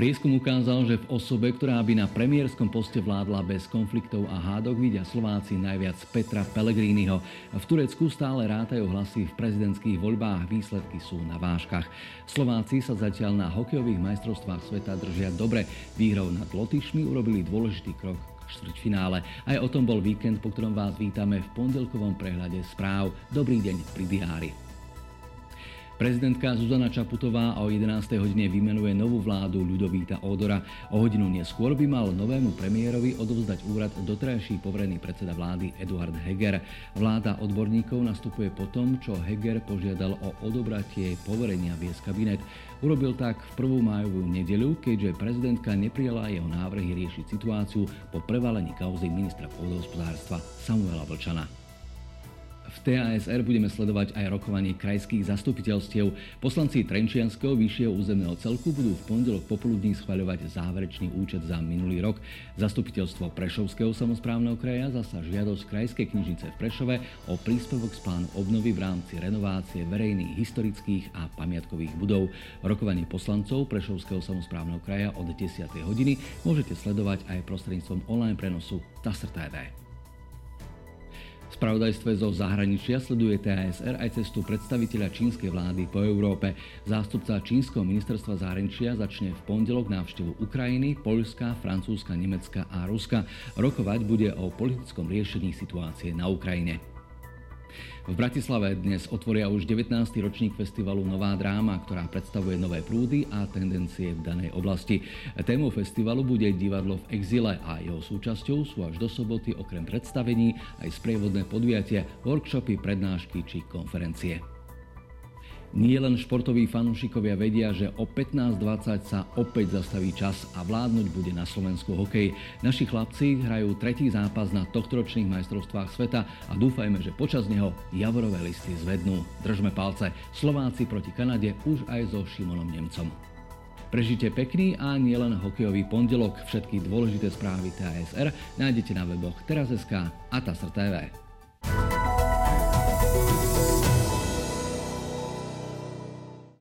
Prieskum ukázal, že v osobe, ktorá by na premiérskom poste vládla bez konfliktov a hádok, vidia Slováci najviac Petra Pellegriniho. V Turecku stále rátajú hlasy v prezidentských voľbách, výsledky sú na váškach. Slováci sa zatiaľ na hokejových majstrovstvách sveta držia dobre. Výhrou nad Lotyšmi urobili dôležitý krok štvrťfinále. Aj o tom bol víkend, po ktorom vás vítame v pondelkovom prehľade správ. Dobrý deň pri diári. Prezidentka Zuzana Čaputová o 11. hodine vymenuje novú vládu Ľudovíta Ódora. O hodinu neskôr by mal novému premiérovi odovzdať úrad doterajší poverený predseda vlády Eduard Heger. Vláda odborníkov nastupuje po tom, čo Heger požiadal o odobratie poverenia viesť kabinet. Urobil tak v prvú májovú nedeľu, keďže prezidentka neprijala jeho návrhy riešiť situáciu po prevalení kauzy ministra pôdohospodárstva Samuela Vlčana. V TASR budeme sledovať aj rokovanie krajských zastupiteľstiev. Poslanci Trenčianského vyššieho územného celku budú v pondelok popoludní schvaľovať záverečný účet za minulý rok. Zastupiteľstvo Prešovského samozprávneho kraja zasa žiadosť Krajskej knižnice v Prešove o príspevok z plánu obnovy v rámci renovácie verejných, historických a pamiatkových budov. Rokovanie poslancov Prešovského samozprávneho kraja od 10. hodiny môžete sledovať aj prostredníctvom online prenosu TASR TV spravodajstve zo zahraničia sleduje TASR aj cestu predstaviteľa čínskej vlády po Európe. Zástupca čínskeho ministerstva zahraničia začne v pondelok návštevu Ukrajiny, Poľska, Francúzska, Nemecka a Ruska. Rokovať bude o politickom riešení situácie na Ukrajine. V Bratislave dnes otvoria už 19. ročník festivalu Nová dráma, ktorá predstavuje nové prúdy a tendencie v danej oblasti. Témou festivalu bude divadlo v exile a jeho súčasťou sú až do soboty okrem predstavení aj sprievodné podujatia, workshopy, prednášky či konferencie. Nie len športoví fanúšikovia vedia, že o 15.20 sa opäť zastaví čas a vládnuť bude na Slovensku hokej. Naši chlapci hrajú tretí zápas na tohtoročných majstrovstvách sveta a dúfajme, že počas neho javorové listy zvednú. Držme palce. Slováci proti Kanade už aj so Šimonom Nemcom. Prežite pekný a nielen hokejový pondelok. Všetky dôležité správy TASR nájdete na weboch teraz.sk a TASR TV.